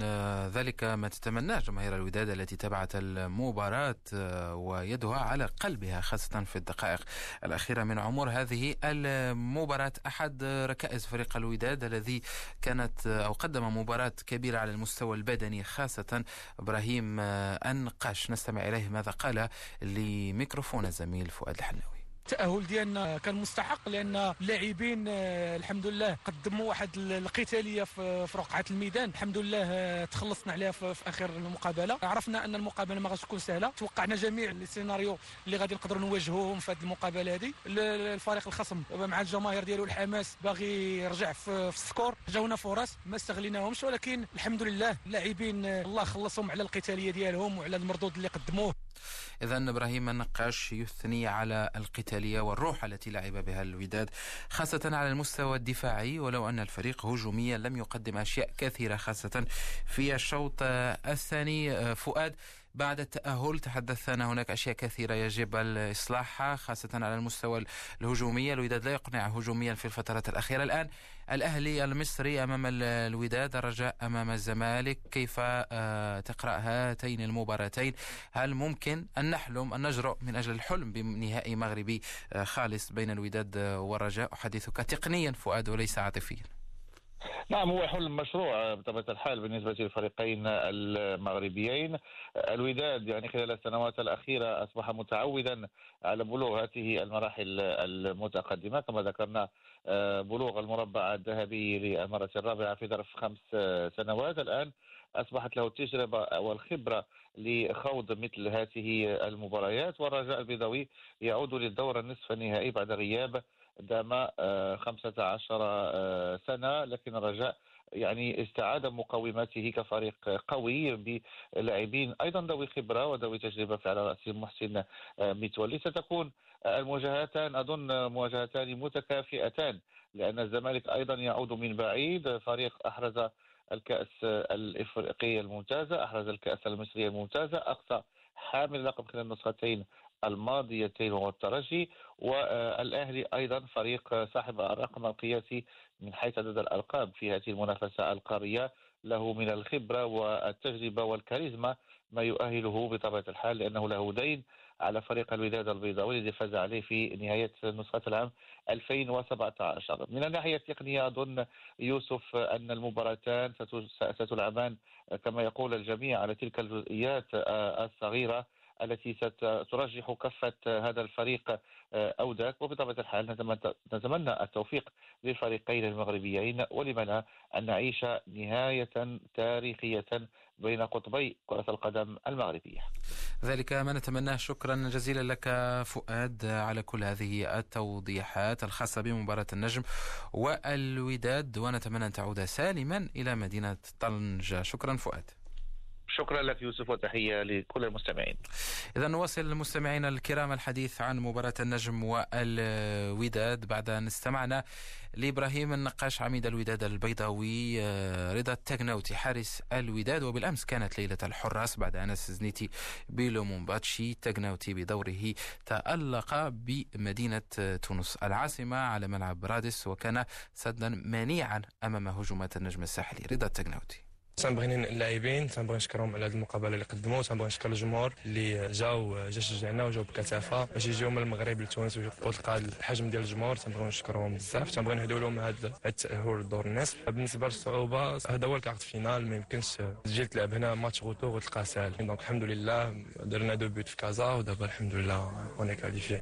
ذلك ما تتمناه جماهير الوداد التي تبعت المباراة ويدها على قلبها خاصة في الدقائق الأخيرة من عمر هذه المباراة أحد ركائز فريق الوداد الذي كانت أو قدم مباراة كبيرة على المستوى البدني خاصة إبراهيم أنقاش نستمع إليه ماذا قال لميكروفون الزميل فؤاد الحناوي. التأهل ديالنا كان مستحق لأن اللاعبين الحمد لله قدموا واحد القتالية في رقعة الميدان. الحمد لله تخلصنا عليها في آخر المقابلة. عرفنا أن المقابلة ما غاديش تكون سهلة. توقعنا جميع السيناريو اللي غادي نقدروا نواجهوهم في هذه المقابلة هذه. الفريق الخصم مع الجماهير ديالو الحماس باغي يرجع في, السكور. جاونا فرص ما استغليناهمش ولكن الحمد لله اللاعبين الله خلصهم على القتالية ديالهم وعلى المردود اللي قدموه. إذا إبراهيم النقاش يثني على القتالية والروح التي لعب بها الوداد خاصة على المستوى الدفاعي. ولو أن الفريق هجوميا لم يقدم أشياء كثيرة خاصة في الشوط الثاني. فؤاد بعد التأهل تحدثنا هناك أشياء كثيرة يجب إصلاحها خاصة على المستوى الهجومي. الوداد لا يقنع هجوميا في الفترات الأخيرة. الآن الأهلي المصري أمام الوداد الرجاء أمام الزمالك. كيف تقرأ هاتين المباراتين؟ هل ممكن أن نحلم أن نجرؤ من أجل الحلم بنهائي مغربي خالص بين الوداد والرجاء؟ أحدثك تقنيا فؤاد وليس عاطفيا. نعم هو حلم مشروع بطبيعة الحال بالنسبة للفريقين المغربيين. الوداد يعني خلال السنوات الأخيرة أصبح متعودا على بلوغ هذه المراحل المتقدمة. كما ذكرنا بلوغ المربع الذهبي للمرة الرابعة في ظرف خمس سنوات. الآن أصبحت له التجربة والخبرة لخوض مثل هذه المباريات والرجاء البيضاوي يعود للدور النصف النهائي بعد غياب دام 15 سنة لكن الرجاء يعني استعاد مقوماته كفريق قوي بلاعبين أيضا ذوي خبرة وذوي تجربة على راسهم محسن متولي ستكون المواجهتان أظن مواجهتان متكافئتان لأن الزمالك أيضا يعود من بعيد. فريق أحرز الكأس الافريقيه الممتازة أحرز الكأس المصريه الممتازة أقصى حامل لقب خلال النسختين الماضيتين وهو الترجي والأهلي أيضا فريق صاحب الرقم القياسي من حيث عدد الألقاب في هذه المنافسة القارية. له من الخبرة والتجربة والكاريزما ما يؤهله بطبيعة الحال لأنه له دين على فريق الوداد البيضاوي الذي فاز عليه في نهاية نسخة العام 2017 من الناحية التقنية أظن يوسف أن المباراتان ستلعبان كما يقول الجميع على تلك الجزئيات الصغيرة. التي سترجح كفة هذا الفريق أوداك. وبطبيعة الحال نتمنى التوفيق للفريقين المغربيين ولم لا أن نعيش نهاية تاريخية بين قطبي كرة القدم المغربية. ذلك ما نتمناه. شكرا جزيلا لك فؤاد على كل هذه التوضيحات الخاصة بمباراة النجم والوداد. ونتمنى أن تعود سالما إلى مدينة طنجة. شكرا فؤاد. شكرا لك يوسف وتحية لكل المستمعين. اذا نواصل المستمعين الكرام الحديث عن مباراة النجم والوداد. بعد أن استمعنا لإبراهيم النقاش عميد الوداد البيضاوي آه، رضا التغناوتي حارس الوداد وبالأمس كانت ليلة الحراس بعد انس زنيتي بلومومباتشي تغناوتي بدوره تألق بمدينة تونس العاصمة على ملعب رادس وكان سدا منيعا أمام هجومات النجم الساحلي. رضا التغناوتي تنبغي اللاعبين تنبغي نشكرهم على هذه المقابلة اللي قدموا تنبغي نشكر الجمهور اللي جاو جا شجعنا وجاو بكثافة. باش يجيو من المغرب لتونس وتلقى الحجم ديال الجمهور تنبغي نشكرهم بزاف. تنبغي نهدوا لهم هذا التاهل لدور النصف بالنسبة للصعوبة هذا هو ال quart finale ما يمكنش تجي تلعب هنا match retour وتلقاه سهل donc الحمد لله درنا deux buts في كازا ودابا الحمد لله on est qualifié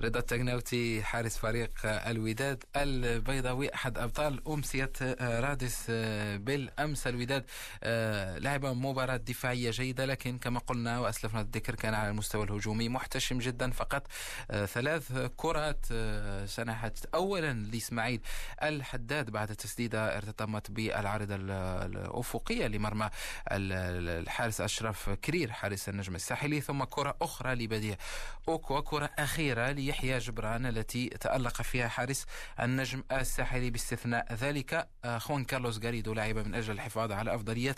رضا التغناوتي حارس فريق الوداد البيضاوي أحد أبطال أمسية رادس بالأمس. الوداد لعب مباراة دفاعية جيدة لكن كما قلنا وأسلفنا الذكر كان على المستوى الهجومي محتشم جدا فقط. ثلاث كرات سنحت أولا لإسماعيل الحداد بعد تسديدة ارتطمت بالعارضة الأفقية لمرمى الحارس أشرف كرير حارس النجم الساحلي. ثم كرة أخرى لبديع أوكوا كرة أخيرة الأخيرة ليحيى جبران التي تألق فيها حارس النجم الساحلي باستثناء ذلك. آه، خوان كارلوس غاريدو لعب من أجل الحفاظ على أفضلية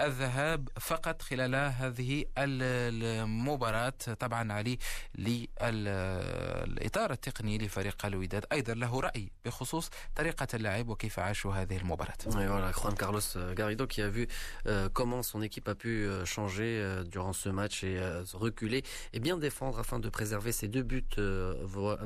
الذهاب فقط خلال هذه المباراة طبعا علي للإطار التقني لفريق الوداد أيضا له رأي بخصوص طريقة اللعب وكيف عاشوا هذه المباراة voilà, Juan Carlos Garrido qui a vu euh, comment son équipe a pu euh, changer euh, durant ce match et euh, reculer et bien défendre afin de préserver ses deux buts euh,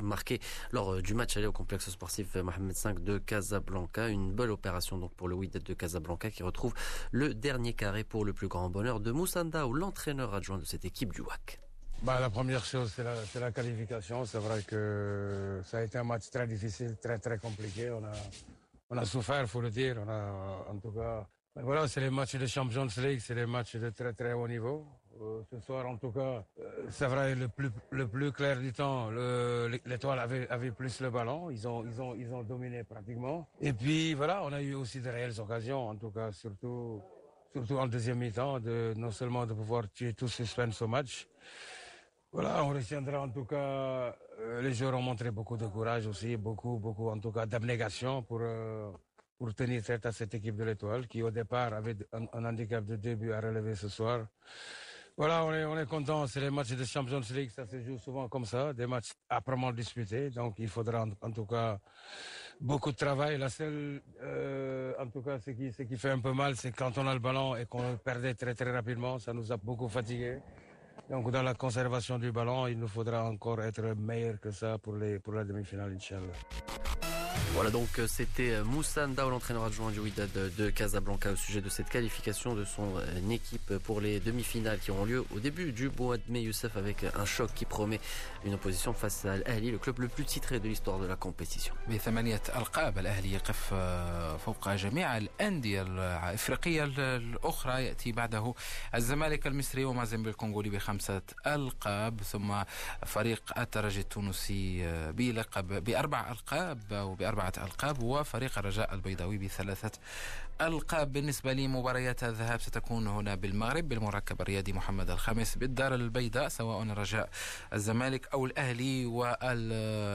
marqués lors euh, du match aller au complexe sportif Mohamed V de Casablanca. Une belle opération donc pour le Wydad de Casablanca qui retrouve le dernier carré pour le plus grand bonheur de Moussanda ou l'entraîneur adjoint de cette équipe du WAC. Bah, la première chose, c'est la, qualification. C'est vrai que ça a été un match très difficile, très très compliqué. On a, on a souffert, faut le dire. On a, en tout cas, voilà, c'est les matchs de Champions League, c'est les matchs de très très haut niveau. Euh, ce soir, en tout cas, euh, c'est vrai, le plus, le plus clair du temps, l'étoile avait, avait plus le ballon. Ils ont, ils, ont, ils ont dominé pratiquement. Et puis, voilà, on a eu aussi de réelles occasions, en tout cas, surtout, surtout en deuxième mi-temps, de, non seulement de pouvoir tuer tout suspense au match. Voilà, on retiendra en tout cas, euh, les joueurs ont montré beaucoup de courage aussi, beaucoup, beaucoup en tout cas d'abnégation pour, pour tenir tête à cette équipe de l'étoile qui au départ avait un, handicap de début à relever ce soir. Voilà, on est, on est content. C'est les matchs de Champions League, ça se joue souvent comme ça, des matchs âprement disputés. Donc il faudra en, tout cas beaucoup de travail. La seule, euh, en tout cas, ce qui, ce qui fait un peu mal, c'est quand on a le ballon et qu'on perdait très très rapidement, ça nous a beaucoup fatigué. Donc dans la conservation du ballon, il nous faudra encore être meilleur que ça pour, les, pour la demi-finale, Inch'Allah. Voilà donc euh, c'était euh, Moussa Ndao, l'entraîneur adjoint du Wydad de Casablanca au sujet de cette qualification de son euh, équipe pour les demi-finales qui auront lieu au début du mois de mai Youssef avec un choc qui promet une opposition face à l'Ahli, le club le plus titré de l'histoire de la compétition. بثمانية ألقاب الأهلي يقف فوق جميع الأندية الإفريقية الأخرى يأتي بعده الزمالك المصري ومازن الكونغولي بخمسة ألقاب ثم فريق الترجي التونسي بلقب بأربع ألقاب أو بأربعة ألقاب وفريق الرجاء البيضاوي بثلاثة ألقاب بالنسبة لمباريات الذهاب ستكون هنا بالمغرب بالمركب الرياضي محمد الخامس بالدار البيضاء سواء الرجاء الزمالك أو الأهلي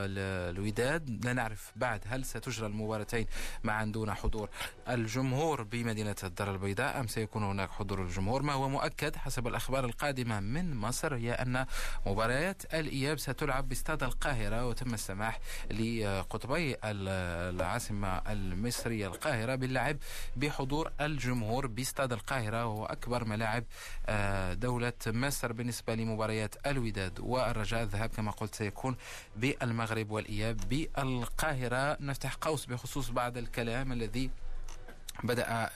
والوداد لا نعرف بعد هل ستجرى المباراتين معا دون حضور الجمهور بمدينة الدار البيضاء أم سيكون هناك حضور الجمهور؟ ما هو مؤكد حسب الأخبار القادمة من مصر هي أن مباريات الإياب ستلعب باستاد القاهرة وتم السماح لقطبي العاصمة المصرية القاهرة باللعب بحضور الجمهور باستاد القاهرة وهو أكبر ملاعب دولة مصر بالنسبة لمباريات الوداد والرجاء. الذهاب كما قلت سيكون بالمغرب والإياب بالقاهرة. نفتح قوس بخصوص بعض الكلام الذي بدأ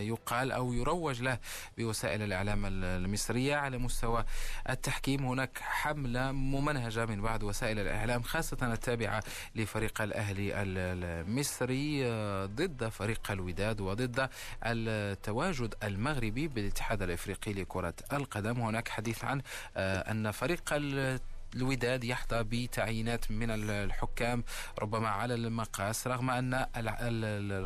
يقال أو يروج له بوسائل الإعلام المصرية على مستوى التحكيم. هناك حملة ممنهجة من بعض وسائل الإعلام خاصة التابعة لفريق الأهلي المصري ضد فريق الوداد وضد التواجد المغربي بالاتحاد الإفريقي لكرة القدم. هناك حديث عن أن فريق الوداد يحظى بتعيينات من الحكام ربما على المقاس رغم أن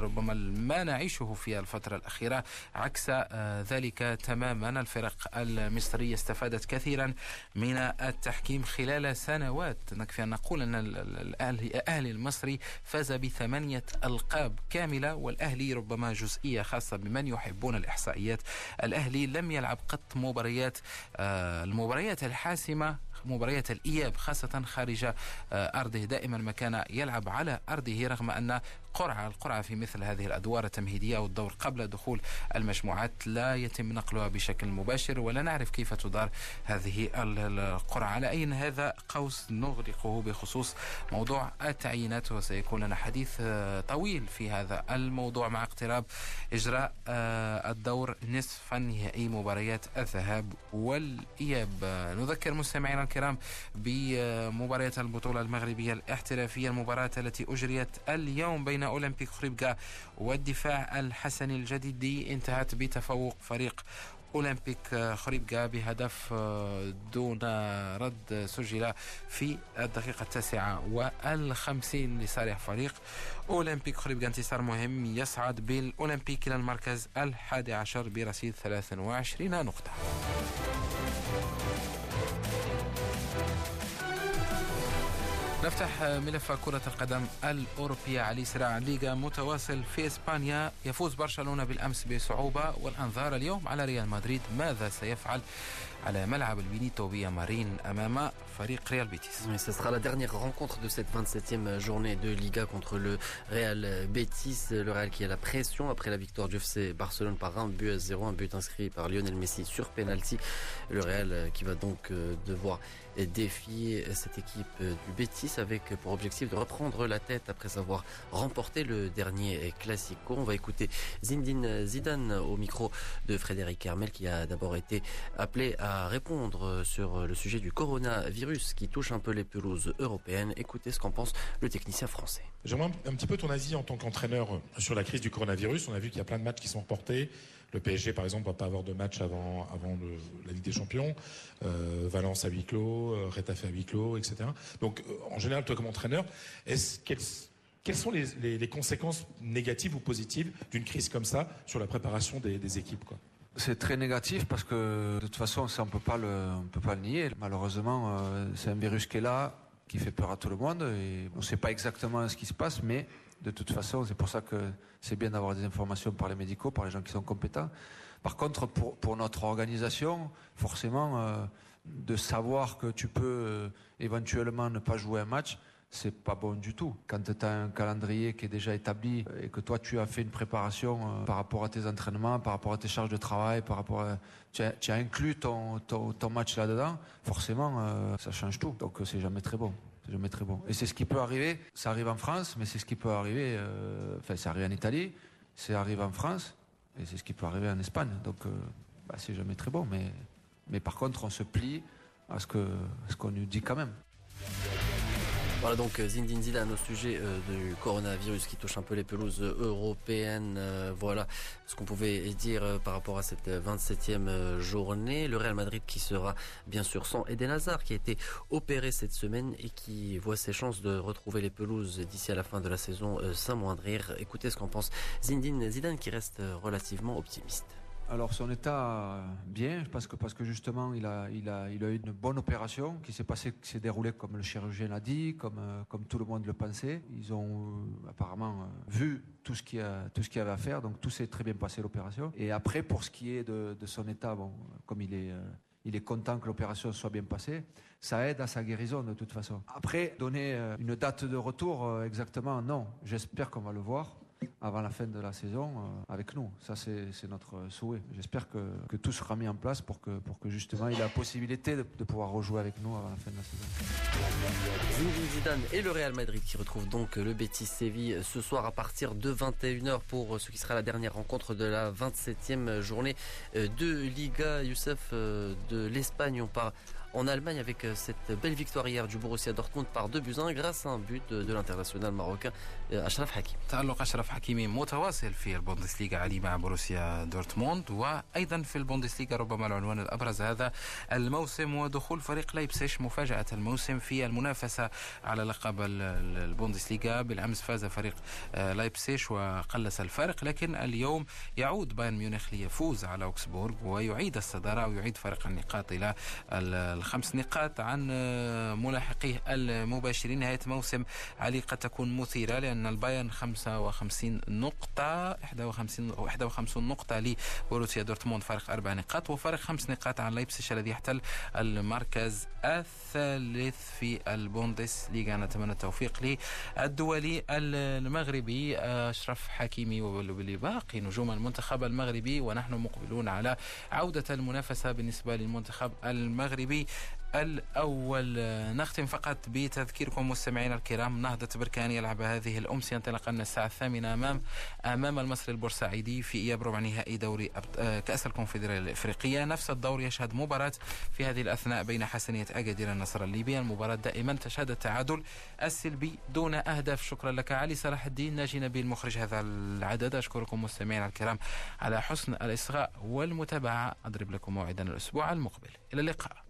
ربما ما نعيشه في الفترة الأخيرة عكس آه، ذلك تماما. الفرق المصرية استفادت كثيرا من التحكيم خلال سنوات. نكفي أن نقول أن الأهلي المصري فاز بثمانية ألقاب كاملة والأهلي ربما جزئية خاصة بمن يحبون الإحصائيات. الأهلي لم يلعب قط مباريات آه، المباريات الحاسمة مباريات الإياب خاصة خارج آه، أرضه. دائما ما كان يلعب على أرضه رغم أن قرعة القرعة في مثل هذه الأدوار التمهيدية أو الدور قبل دخول المجموعات لا يتم نقلها بشكل مباشر ولا نعرف كيف تدار هذه القرعة. على أي هذا قوس نغلقه بخصوص موضوع التعيينات وسيكون لنا حديث آه، طويل في هذا الموضوع مع اقتراب إجراء آه، الدور نصف النهائي مباريات الذهاب والإياب. نذكر مستمعينا الكرام بمباريات البطولة المغربية الاحترافية المباراة التي أجريت اليوم بين أولمبيك خريبكا والدفاع الحسني الجديدي انتهت بتفوق فريق أولمبيك خريبكا بهدف دون رد سجل في الدقيقة التاسعة والخمسين لصالح فريق أولمبيك خريبكا. انتصار مهم يصعد بالأولمبيك إلى المركز الحادي عشر برصيد 23 نقطة. نفتح ملف كرة القدم الأوروبية علي سراع ليغا متواصل في إسبانيا. يفوز برشلونة بالأمس بصعوبة والأنظار اليوم على ريال مدريد ماذا سيفعل؟ على ملعب البينيتو Via مارين أمام فريق ريال بيتيس. Oui, ce sera la dernière rencontre de cette 27e journée de Liga contre le Real Betis. Le Real qui a la pression après la victoire du FC Barcelone par un but à 0, un but inscrit par Lionel Messi sur penalty. Le Real qui va donc euh, devoir défier cette équipe euh, du Betis avec pour objectif de reprendre la tête après avoir remporté le dernier Classico. On va écouter Zindine Zidane au micro de Frédéric Hermel qui a d'abord été appelé à répondre sur le sujet du coronavirus qui touche un peu les pelouses européennes. Écoutez ce qu'en pense le technicien français. J'aimerais un petit peu ton avis en tant qu'entraîneur sur la crise du coronavirus. On a vu qu'il y a plein de matchs qui sont reportés. Le PSG, par exemple, va pas avoir de match avant, avant la Ligue des Champions. Euh, Valence à huis clos, euh, à huis clos, etc. Donc, euh, en général, toi comme entraîneur, est quelles, sont les, conséquences négatives ou positives d'une crise comme ça sur la préparation des, équipes C'est très négatif parce que de toute façon, on ne peut pas le nier. Malheureusement, euh, c'est un virus qui est là, qui fait peur à tout le monde. Et on ne sait pas exactement ce qui se passe, mais de toute façon, c'est pour ça que c'est bien d'avoir des informations par les médicaux, par les gens qui sont compétents. Par contre, pour, notre organisation, forcément, euh, de savoir que tu peux euh, éventuellement ne pas jouer un match, c'est pas bon du tout. Quand tu as un calendrier qui est déjà établi et que toi tu as fait une préparation euh, par rapport à tes entraînements, par rapport à tes charges de travail, par rapport à, tu, as, inclus ton, ton, match là-dedans, forcément ça change tout. Donc c'est jamais très bon. C'est jamais très bon. Et c'est ce qui peut arriver. Ça arrive en France, mais c'est ce qui peut arriver. Euh, enfin, ça arrive en Italie, ça arrive en France, et c'est ce qui peut arriver en Espagne. Donc, euh, bah, c'est jamais très bon. Mais, mais par contre, on se plie à ce qu'on ce qu'on nous dit quand même. Voilà donc euh, Zindine Zidane au sujet euh, du coronavirus qui touche un peu les pelouses européennes. Euh, voilà ce qu'on pouvait dire par rapport à cette 27e journée. Le Real Madrid qui sera bien sûr sans Eden Hazard qui a été opéré cette semaine et qui voit ses chances de retrouver les pelouses d'ici à la fin de la saison s'amoindrir. Écoutez ce qu'en pense Zindine Zidane qui reste relativement optimiste. Alors son état bien, parce que parce que justement il a il a il a eu une bonne opération qui s'est passée, qui s'est déroulée comme le chirurgien l'a dit, comme euh, comme tout le monde le pensait. Ils ont euh, apparemment euh, vu tout ce qu'il a tout ce qu'il avait à faire, donc tout s'est très bien passé l'opération. Et après pour ce qui est de, de son état, bon, comme il est il est content que l'opération soit bien passée. Ça aide à sa guérison de toute façon. Après, donner une date de retour exactement, non. J'espère qu'on va le voir avant la fin de la saison euh, avec nous. Ça, c'est notre souhait. J'espère que, tout sera mis en place pour que, pour que justement il ait la possibilité de, pouvoir rejouer avec nous avant la fin de la saison. Zinedine Zidane et le Real Madrid qui retrouvent donc le Betis Séville ce soir à partir de 21h pour ce qui sera la dernière rencontre de la 27e journée euh, de Liga. Youssef euh, de l'Espagne, on part en Allemagne avec cette belle victoire hier du Borussia Dortmund par 2 buts 1 grâce à un but de l'international marocain Ashraf Hakimi. تألق أشرف حكيمي متواصل في البوندسليغا علي مع بروسيا دورتموند وأيضا في البوندسليغا ربما العنوان الأبرز هذا الموسم ودخول فريق لايبسيش مفاجأة الموسم في المنافسة على لقب البوندسليغا بالأمس فاز فريق لايبسيش وقلص الفارق لكن اليوم يعود بايرن ميونخ ليفوز على أوكسبورغ ويعيد الصدارة ويعيد فرق النقاط إلى الخمس نقاط عن ملاحقيه المباشرين نهاية موسم علي قد تكون مثيرة لأن البايرن 55 نقطة 51 أو 51 نقطة لبروسيا دورتموند فارق أربع نقاط وفارق خمس نقاط عن لايبسيش الذي يحتل المركز الثالث في البوندس ليغا نتمنى التوفيق للدولي المغربي أشرف حكيمي ولباقي نجوم المنتخب المغربي ونحن مقبلون على عودة المنافسة بالنسبة للمنتخب المغربي. الأول. نختم فقط بتذكيركم مستمعينا الكرام نهضة بركان يلعب هذه الأمسية انطلاقا الساعة الثامنة أمام أمام المصري البورسعيدي في إياب ربع نهائي دوري كأس الكونفدرالية الإفريقية. نفس الدور يشهد مباراة في هذه الأثناء بين حسنية أكادير النصر الليبي. المباراة دائما تشهد التعادل السلبي دون أهداف. شكرا لك علي صلاح الدين ناجي نبيل مخرج هذا العدد. أشكركم مستمعينا الكرام على حسن الإصغاء والمتابعة. أضرب لكم موعدا الأسبوع المقبل. إلى اللقاء.